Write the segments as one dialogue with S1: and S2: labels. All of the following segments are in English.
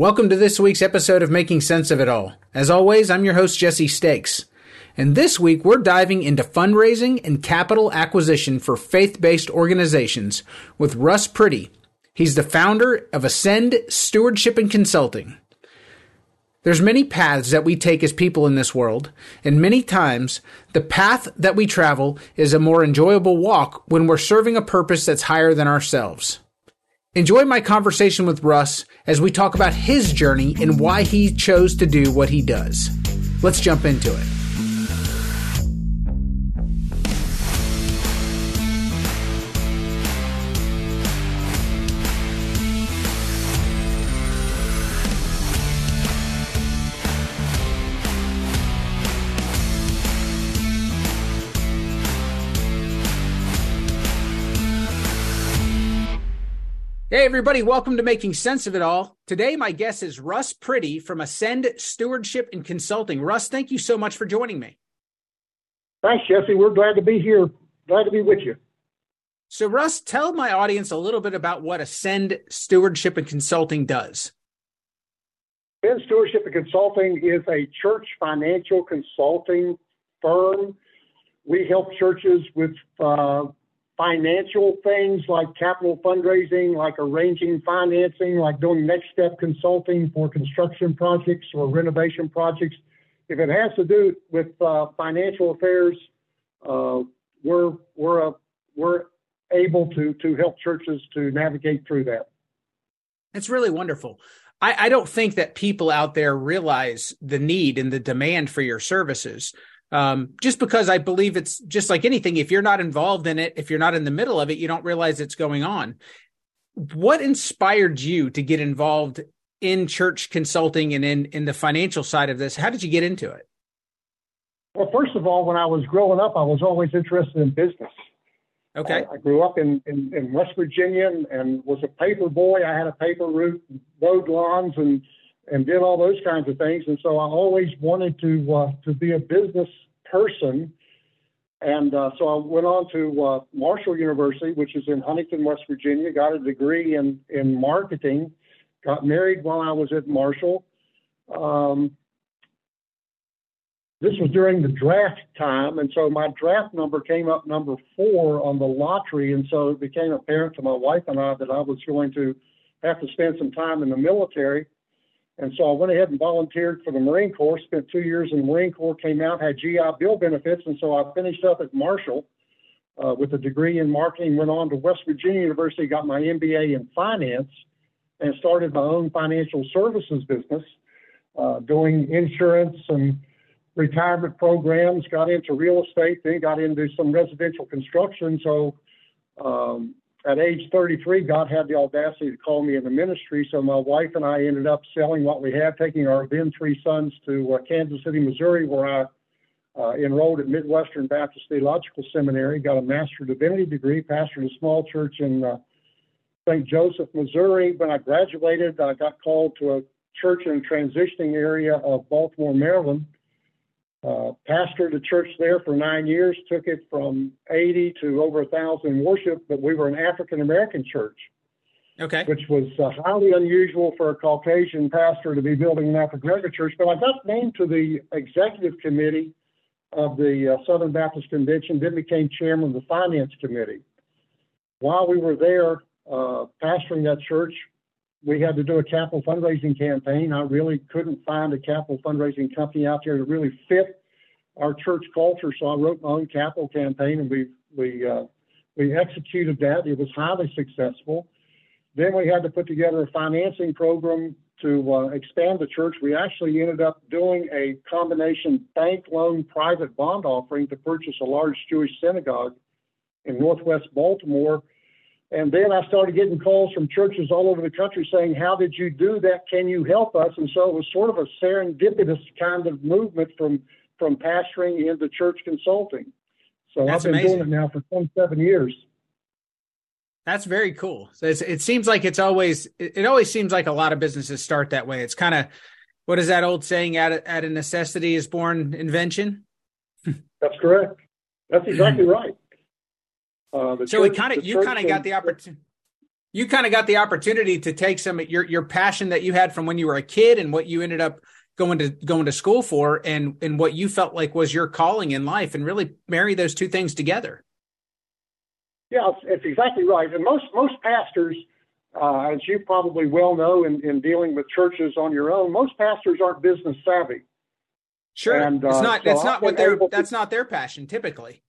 S1: Welcome to this week's episode of Making Sense of It All. As always, I'm your host, Jesse Stakes. And this week, we're diving into fundraising and capital acquisition for faith based organizations with Russ Priddy. He's the founder of Ascend Stewardship and Consulting. There's many paths that we take as people in this world, and many times the path that we travel is a more enjoyable walk when we're serving a purpose that's higher than ourselves. Enjoy my conversation with Russ as we talk about his journey and why he chose to do what he does. Let's jump into it. Hey, everybody, welcome to Making Sense of It All. Today, my guest is Russ Priddy from Ascend Stewardship and Consulting. Russ, thank you so much for joining me.
S2: Thanks, Jesse. We're glad to be here. Glad to be with you.
S1: So, Russ, tell my audience a little bit about what Ascend Stewardship and Consulting does.
S2: Ascend Stewardship and Consulting is a church financial consulting firm. We help churches with uh, financial things like capital fundraising, like arranging financing, like doing next step consulting for construction projects or renovation projects. If it has to do with uh, financial affairs, uh, we're we're a, we're able to to help churches to navigate through that.
S1: It's really wonderful. I, I don't think that people out there realize the need and the demand for your services um, just because I believe it's just like anything. If you're not involved in it, if you're not in the middle of it, you don't realize it's going on. What inspired you to get involved in church consulting and in, in the financial side of this? How did you get into it?
S2: Well, first of all, when I was growing up, I was always interested in business.
S1: Okay.
S2: I, I grew up in, in, in, West Virginia and, and was a paper boy. I had a paper route, mowed lawns, and and did all those kinds of things. And so I always wanted to uh, to be a business person. And uh, so I went on to uh, Marshall University, which is in Huntington, West Virginia. Got a degree in in marketing. Got married while I was at Marshall. Um, this was during the draft time, and so my draft number came up number four on the lottery, and so it became apparent to my wife and I that I was going to have to spend some time in the military and so I went ahead and volunteered for the Marine Corps, spent two years in the Marine Corps, came out, had GI Bill benefits. And so I finished up at Marshall uh, with a degree in marketing, went on to West Virginia University, got my MBA in finance, and started my own financial services business, uh, doing insurance and retirement programs, got into real estate, then got into some residential construction. So um, at age 33, God had the audacity to call me in the ministry. So my wife and I ended up selling what we had, taking our then three sons to uh, Kansas City, Missouri, where I uh, enrolled at Midwestern Baptist Theological Seminary, got a Master of Divinity degree, pastored a small church in uh, St. Joseph, Missouri. When I graduated, I got called to a church in a transitioning area of Baltimore, Maryland uh, pastored a church there for nine years, took it from 80 to over a thousand worship, but we were an African American church.
S1: Okay.
S2: Which was uh, highly unusual for a Caucasian pastor to be building an African American church. But I got named to the executive committee of the uh, Southern Baptist Convention, then became chairman of the finance committee. While we were there uh, pastoring that church, we had to do a capital fundraising campaign. I really couldn't find a capital fundraising company out there to really fit our church culture, so I wrote my own capital campaign, and we we uh, we executed that. It was highly successful. Then we had to put together a financing program to uh, expand the church. We actually ended up doing a combination bank loan private bond offering to purchase a large Jewish synagogue in Northwest Baltimore and then I started getting calls from churches all over the country saying, How did you do that? Can you help us? And so it was sort of a serendipitous kind of movement from, from pastoring into church consulting. So That's I've been amazing. doing it now for 27 years.
S1: That's very cool. So it seems like it's always, it always seems like a lot of businesses start that way. It's kind of, what is that old saying? At a, at a necessity is born invention.
S2: That's correct. That's exactly mm. right.
S1: Uh, so church, we kind of you kind of got the opportunity. you kind of got the opportunity to take some your your passion that you had from when you were a kid and what you ended up going to going to school for and and what you felt like was your calling in life and really marry those two things together.
S2: Yeah, it's exactly right. And most most pastors, uh, as you probably well know, in, in dealing with churches on your own, most pastors aren't business savvy.
S1: Sure, and, uh, it's not. So that's not what their. That's not their passion typically.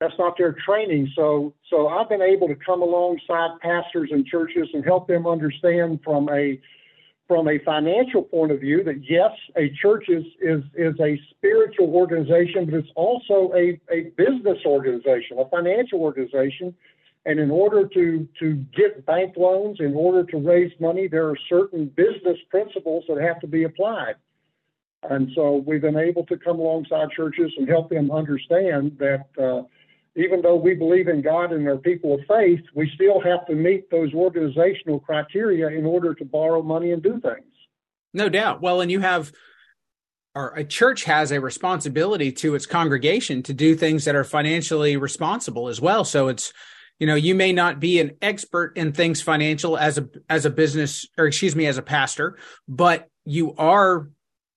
S2: That's not their training. So, so I've been able to come alongside pastors and churches and help them understand from a from a financial point of view that yes, a church is is is a spiritual organization, but it's also a, a business organization, a financial organization. And in order to to get bank loans, in order to raise money, there are certain business principles that have to be applied. And so we've been able to come alongside churches and help them understand that uh, even though we believe in God and are people of faith, we still have to meet those organizational criteria in order to borrow money and do things.
S1: No doubt. Well, and you have, or a church has a responsibility to its congregation to do things that are financially responsible as well. So it's, you know, you may not be an expert in things financial as a as a business, or excuse me, as a pastor, but you are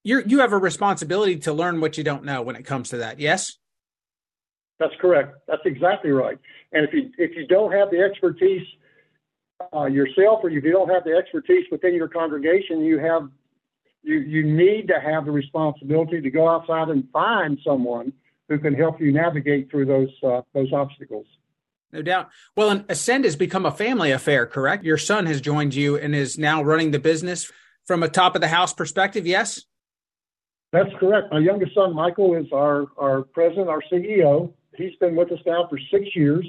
S1: you you have a responsibility to learn what you don't know when it comes to that. Yes.
S2: That's correct. That's exactly right. And if you if you don't have the expertise uh, yourself, or if you don't have the expertise within your congregation, you have you you need to have the responsibility to go outside and find someone who can help you navigate through those uh, those obstacles.
S1: No doubt. Well, and Ascend has become a family affair, correct? Your son has joined you and is now running the business from a top of the house perspective. Yes.
S2: That's correct. My youngest son, Michael, is our, our president, our CEO, he's been with us now for six years.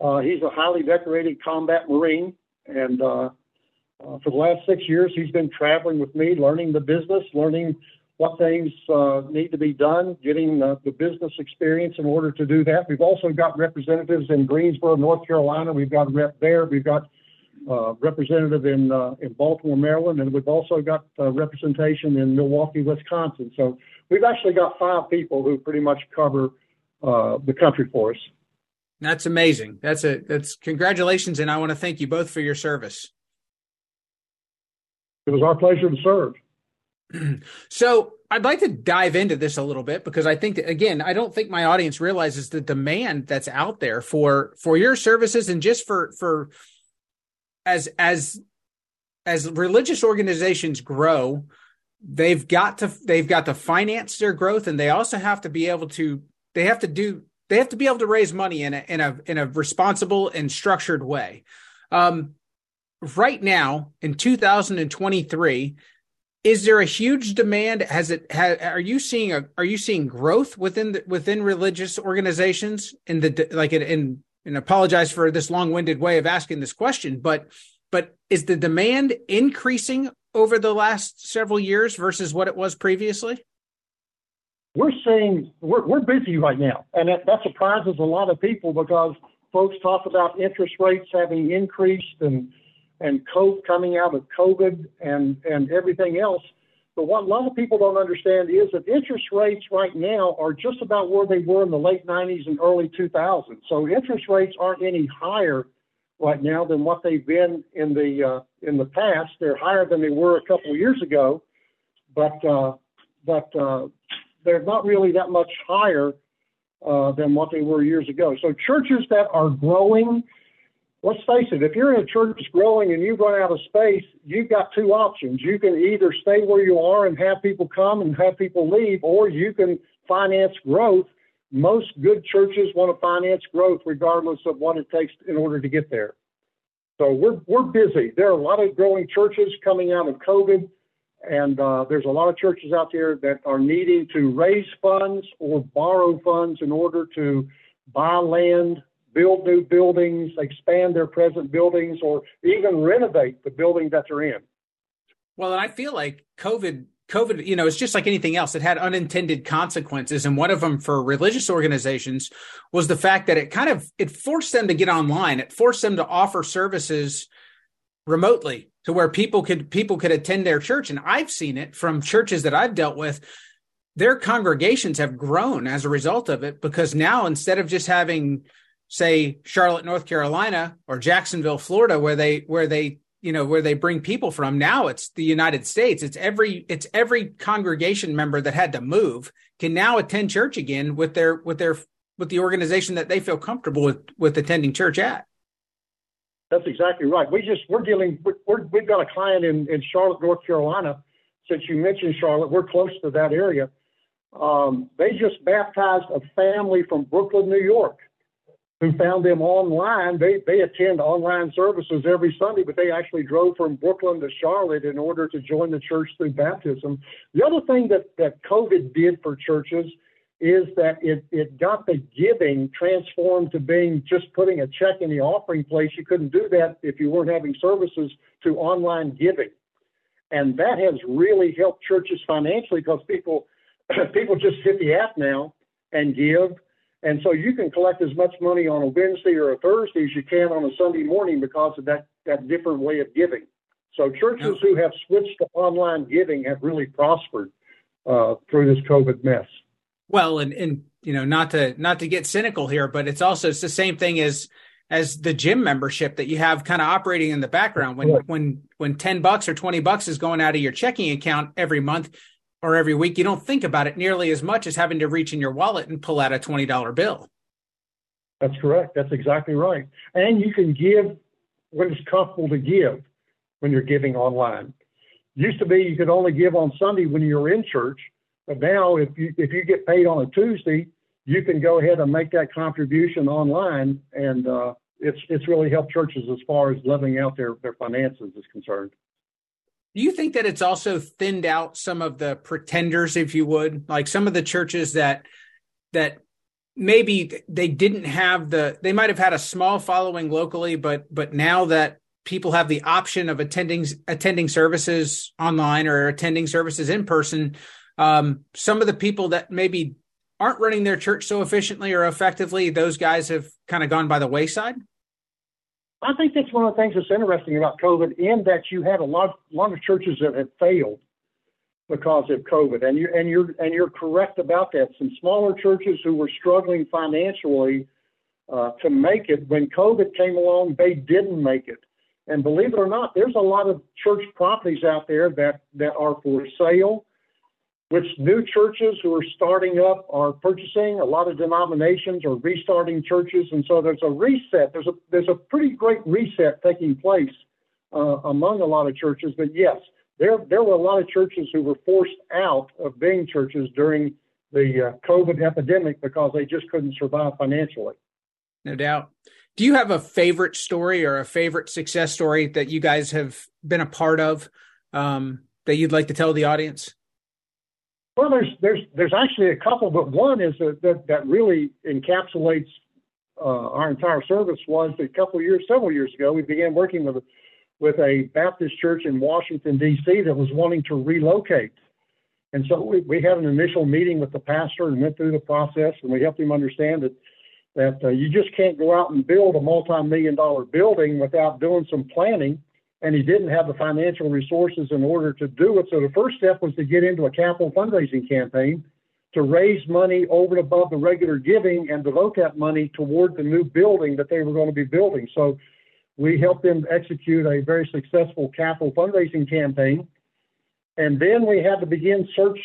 S2: Uh, he's a highly decorated combat Marine, and uh, uh, for the last six years, he's been traveling with me, learning the business, learning what things uh, need to be done, getting the business experience in order to do that. We've also got representatives in Greensboro, North Carolina. We've got a rep there. We've got uh, representative in uh, in Baltimore, Maryland, and we've also got uh, representation in Milwaukee, Wisconsin. So we've actually got five people who pretty much cover uh, the country for us.
S1: That's amazing. That's a that's congratulations, and I want to thank you both for your service.
S2: It was our pleasure to serve.
S1: so I'd like to dive into this a little bit because I think that, again, I don't think my audience realizes the demand that's out there for for your services and just for for as as as religious organizations grow, they've got to they've got to finance their growth and they also have to be able to they have to do they have to be able to raise money in a in a in a responsible and structured way. Um, right now in 2023 is there a huge demand? Has it has, are you seeing a are you seeing growth within the, within religious organizations? In the like in and apologize for this long-winded way of asking this question but but is the demand increasing over the last several years versus what it was previously
S2: we're seeing we're, we're busy right now, and that, that surprises a lot of people because folks talk about interest rates having increased and and COVID coming out of COVID and and everything else. But what a lot of people don't understand is that interest rates right now are just about where they were in the late 90s and early 2000s. So interest rates aren't any higher right now than what they've been in the uh, in the past. They're higher than they were a couple of years ago, but uh, but uh, they're not really that much higher uh, than what they were years ago. So churches that are growing, let's face it, if you're in a church that's growing and you run out of space, you've got two options. You can either stay where you are and have people come and have people leave, or you can finance growth. Most good churches want to finance growth regardless of what it takes in order to get there. So we're, we're busy. There are a lot of growing churches coming out of COVID. And uh, there's a lot of churches out there that are needing to raise funds or borrow funds in order to buy land, build new buildings, expand their present buildings, or even renovate the building that they're in.
S1: Well, and I feel like COVID, COVID, you know, it's just like anything else. It had unintended consequences, and one of them for religious organizations was the fact that it kind of it forced them to get online. It forced them to offer services remotely to where people could people could attend their church and i've seen it from churches that i've dealt with their congregations have grown as a result of it because now instead of just having say Charlotte, North Carolina, or Jacksonville, Florida, where they where they you know where they bring people from. Now it's the United States. It's every it's every congregation member that had to move can now attend church again with their with their with the organization that they feel comfortable with with attending church at.
S2: That's exactly right. We just we're dealing we're, we have got a client in in Charlotte, North Carolina. Since you mentioned Charlotte, we're close to that area. Um, they just baptized a family from Brooklyn, New York, who found them online. They they attend online services every Sunday, but they actually drove from Brooklyn to Charlotte in order to join the church through baptism. The other thing that that COVID did for churches is that it, it got the giving transformed to being just putting a check in the offering place. You couldn't do that if you weren't having services to online giving. And that has really helped churches financially because people people just hit the app now and give. And so you can collect as much money on a Wednesday or a Thursday as you can on a Sunday morning because of that, that different way of giving. So churches who have switched to online giving have really prospered uh, through this COVID mess.
S1: Well, and and you know, not to not to get cynical here, but it's also it's the same thing as as the gym membership that you have kind of operating in the background. When when when 10 bucks or 20 bucks is going out of your checking account every month or every week you don't think about it nearly as much as having to reach in your wallet and pull out a $20 bill.
S2: That's correct. That's exactly right. And you can give when it's comfortable to give when you're giving online. Used to be you could only give on sunday when you're in church but now, if you if you get paid on a Tuesday, you can go ahead and make that contribution online, and uh, it's it's really helped churches as far as leveling out their their finances is concerned.
S1: Do you think that it's also thinned out some of the pretenders, if you would, like some of the churches that that maybe they didn't have the they might have had a small following locally, but but now that people have the option of attending attending services online or attending services in person um, some of the people that maybe aren't running their church so efficiently or effectively, those guys have kind of gone by the wayside?
S2: I think that's one of the things that's interesting about COVID, in that you had a lot, a lot of churches that have failed because of COVID, and you and you're and you're correct about that. Some smaller churches who were struggling financially uh, to make it when COVID came along, they didn't make it. And believe it or not, there's a lot of church properties out there that that are for sale which new churches who are starting up are purchasing. A lot of denominations are restarting churches, and so there's a reset. There's a there's a pretty great reset taking place uh, among a lot of churches. But yes, there there were a lot of churches who were forced out of being churches during the uh, COVID epidemic because they just couldn't survive financially.
S1: No doubt. Do you have a favorite story or a favorite success story that you guys have been a part of um, that you'd like to tell the audience?
S2: Well, there's there's there's actually a couple, but one is that that, that really encapsulates uh, our entire service. Was a couple years, several years ago, we began working with with a Baptist church in Washington D.C. that was wanting to relocate, and so we, we had an initial meeting with the pastor and went through the process, and we helped him understand that that uh, you just can't go out and build a multi-million dollar building without doing some planning and he didn't have the financial resources in order to do it. So the first step was to get into a capital fundraising campaign to raise money over and above the regular giving and devote that money toward the new building that they were going to be building. So we helped them execute a very successful capital fundraising campaign. And then we had to begin search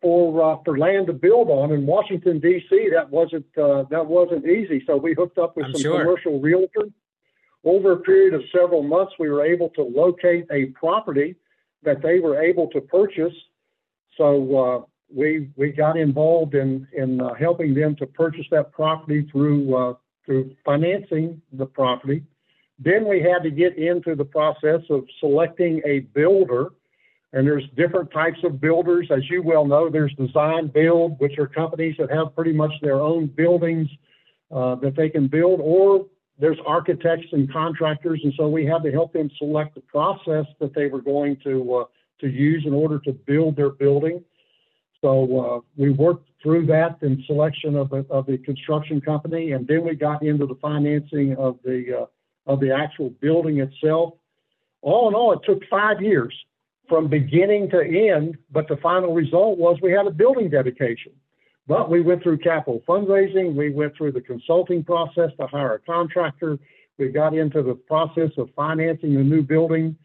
S2: for uh, for land to build on in Washington D.C. That wasn't uh, that wasn't easy. So we hooked up with I'm some sure. commercial realtors over a period of several months, we were able to locate a property that they were able to purchase. So uh, we we got involved in in uh, helping them to purchase that property through uh, through financing the property. Then we had to get into the process of selecting a builder. And there's different types of builders, as you well know. There's design build, which are companies that have pretty much their own buildings uh, that they can build, or there's architects and contractors, and so we had to help them select the process that they were going to uh, to use in order to build their building. So uh, we worked through that in selection of the of the construction company, and then we got into the financing of the uh, of the actual building itself. All in all, it took five years from beginning to end, but the final result was we had a building dedication. But we went through capital fundraising. We went through the consulting process to hire a contractor. We got into the process of financing the new building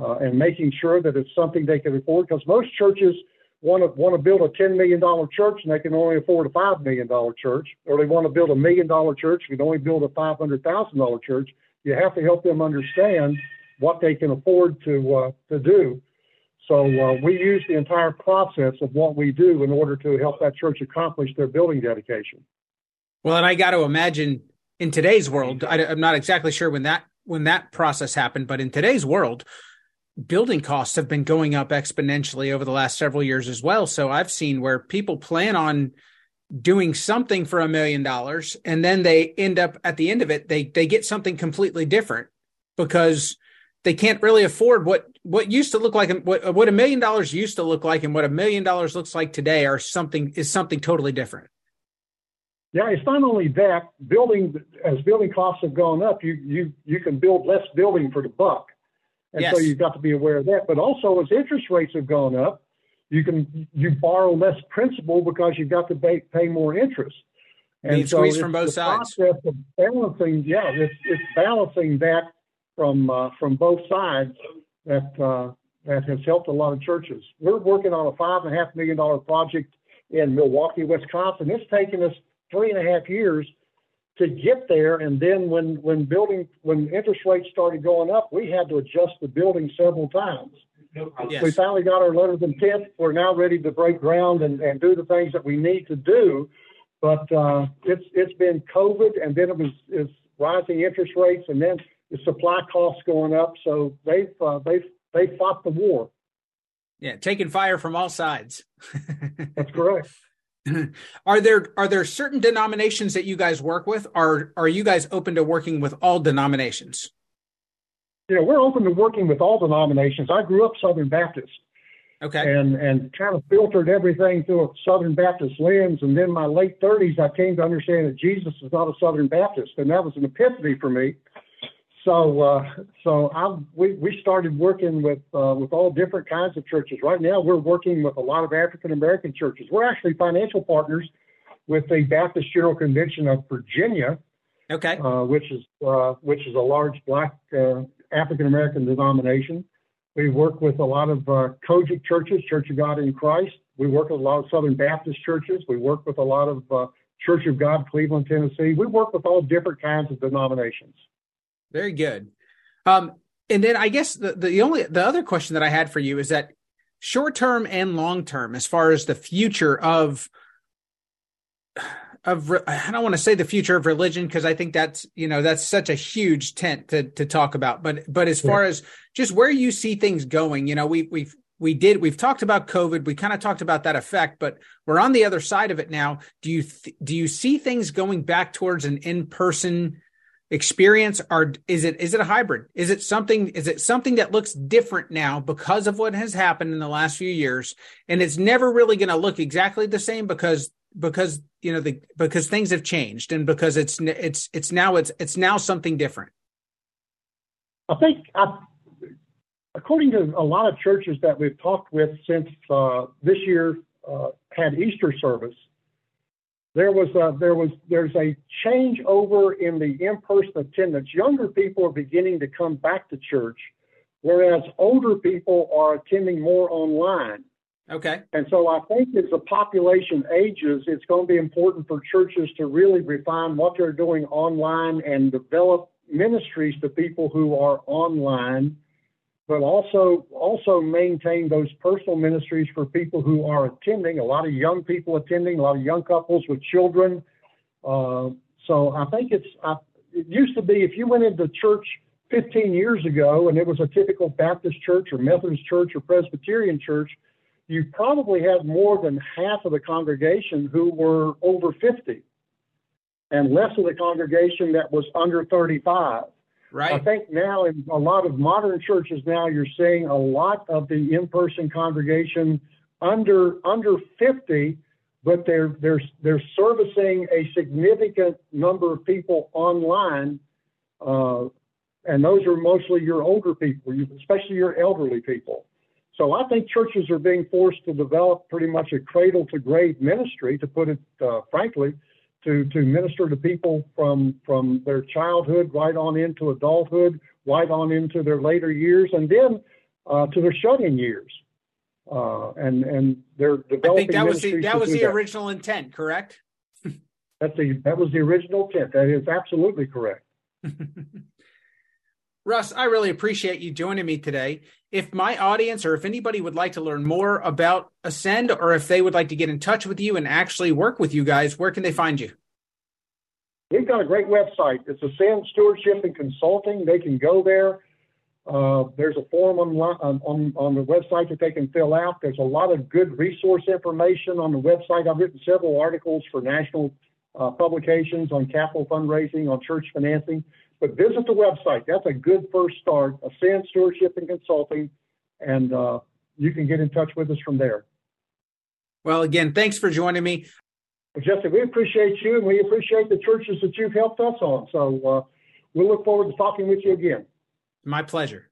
S2: uh, and making sure that it's something they can afford. Because most churches want to want to build a ten million dollar church and they can only afford a five million dollar church, or they want to build a million dollar church and can only build a five hundred thousand dollar church. You have to help them understand what they can afford to uh, to do. So uh, we use the entire process of what we do in order to help that church accomplish their building dedication.
S1: Well, and I got to imagine in today's world, I, am not exactly sure when that when that process happened, but in today's world, building costs have been going up exponentially over the last several years as well. So I've seen where people plan on doing something for a million dollars and then they end up at the end of it they they get something completely different because they can't really afford what what used to look like what what a million dollars used to look like and what a million dollars looks like today are something is something totally different.
S2: Yeah, it's not only that building as building costs have gone up, you you you can build less building for the buck. And yes. so you've got to be aware of that. But also as interest rates have gone up, you can you borrow less principal because you've got to pay, pay more interest.
S1: And so squeeze from both sides.
S2: Process of balancing, yeah, it's, it's balancing that from uh, from both sides that uh, that has helped a lot of churches. We're working on a five and a half million dollar project in Milwaukee, Wisconsin. It's taken us three and a half years to get there. And then when when building when interest rates started going up, we had to adjust the building several times. Yes. We finally got our letters of intent. We're now ready to break ground and, and do the things that we need to do. But uh, it's it's been COVID, and then it was it's rising interest rates, and then the supply costs going up. So they've uh, they've they fought the war.
S1: Yeah, taking fire from all sides.
S2: That's correct.
S1: are there are there certain denominations that you guys work with? Are are you guys open to working with all denominations?
S2: you know, we're open to working with all denominations. I grew up Southern Baptist.
S1: Okay.
S2: And and kind of filtered everything through a Southern Baptist lens. And then my late 30s, I came to understand that Jesus is not a Southern Baptist, and that was an epiphany for me. So uh, so I we we started working with uh, with all different kinds of churches. Right now, we're working with a lot of African American churches. We're actually financial partners with the Baptist General Convention of Virginia.
S1: Okay.
S2: Uh, which is uh, which is a large black uh, African American denomination. We work with a lot of uh, COGIC churches, Church of God in Christ. We work with a lot of Southern Baptist churches. We work with a lot of uh, Church of God, Cleveland, Tennessee. We work with all different kinds of denominations.
S1: Very good. Um, and then I guess the, the only the other question that I had for you is that short term and long term, as far as the future of of I don't want to say the future of religion because I think that's you know that's such a huge tent to to talk about. But but as far as just where you see things going, you know, we we've we did we've talked about COVID. We kind of talked about that effect, but we're on the other side of it now. Do you th- do you see things going back towards an in person experience, are is it is it a hybrid? Is it something is it something that looks different now because of what has happened in the last few years, and it's never really going to look exactly the same because because you know the because things have changed and because it's it's it's now it's it's now something different
S2: i think I, according to a lot of churches that we've talked with since uh, this year uh, had easter service there was a, there was there's a change over in the in-person attendance. Younger people are beginning to come back to church whereas older people are attending more online.
S1: Okay.
S2: And so I think as the population ages, it's going to be important for churches to really refine what they're doing online and develop ministries to people who are online, but also also maintain those personal ministries for people who are attending. A lot of young people attending, a lot of young couples with children. Uh, so I think it's. I, it used to be if you went into church 15 years ago and it was a typical Baptist church or Methodist church or Presbyterian church you probably had more than half of the congregation who were over 50 and less of the congregation that was under 35.
S1: Right.
S2: I think now in a lot of modern churches now you're seeing a lot of the in-person congregation under under 50 but they're they're they're servicing a significant number of people online uh, and those are mostly your older people especially your elderly people So I think churches are being forced to develop pretty much a cradle to grave ministry, to put it uh, frankly, to, to minister to people from, from their childhood right on into adulthood, right on into their later years, and then uh, to their shut-in years. Uh, and and they're developing. I think
S1: that was the that was the that. original intent, correct?
S2: That's the that was the original intent. That is absolutely correct.
S1: Russ, I really appreciate you joining me today. If my audience or if anybody would like to learn more about Ascend or if they would like to get in touch with you and actually work with you guys, where can they find you?
S2: We've got a great website. It's Ascend Stewardship and Consulting. They can go there. Uh, there's a form on, on, on the website that they can fill out. There's a lot of good resource information on the website. I've written several articles for national uh, publications on capital fundraising, on church financing. But visit the website. That's a good first start. Ascend Stewardship and Consulting, and uh, you can get in touch with us from there.
S1: Well, again, thanks for joining me.
S2: Well, Jesse, we appreciate you, and we appreciate the churches that you've helped us on. So uh, we'll look forward to talking with you again.
S1: My pleasure.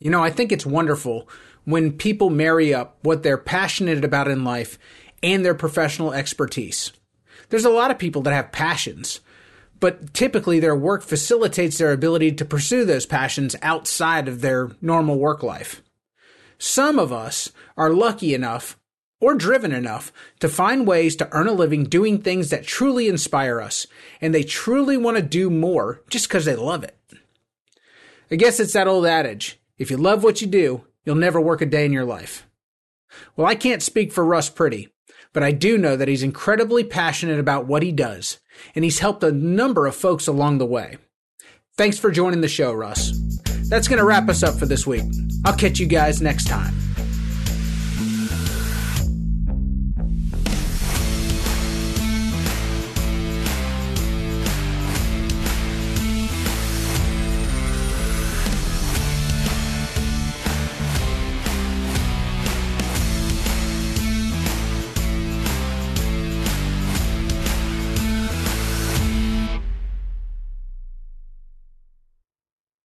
S1: You know, I think it's wonderful when people marry up what they're passionate about in life and their professional expertise. There's a lot of people that have passions, but typically their work facilitates their ability to pursue those passions outside of their normal work life. Some of us are lucky enough or driven enough to find ways to earn a living doing things that truly inspire us, and they truly want to do more just because they love it. I guess it's that old adage if you love what you do, you'll never work a day in your life. Well, I can't speak for Russ Priddy, but I do know that he's incredibly passionate about what he does, and he's helped a number of folks along the way. Thanks for joining the show, Russ. That's going to wrap us up for this week. I'll catch you guys next time.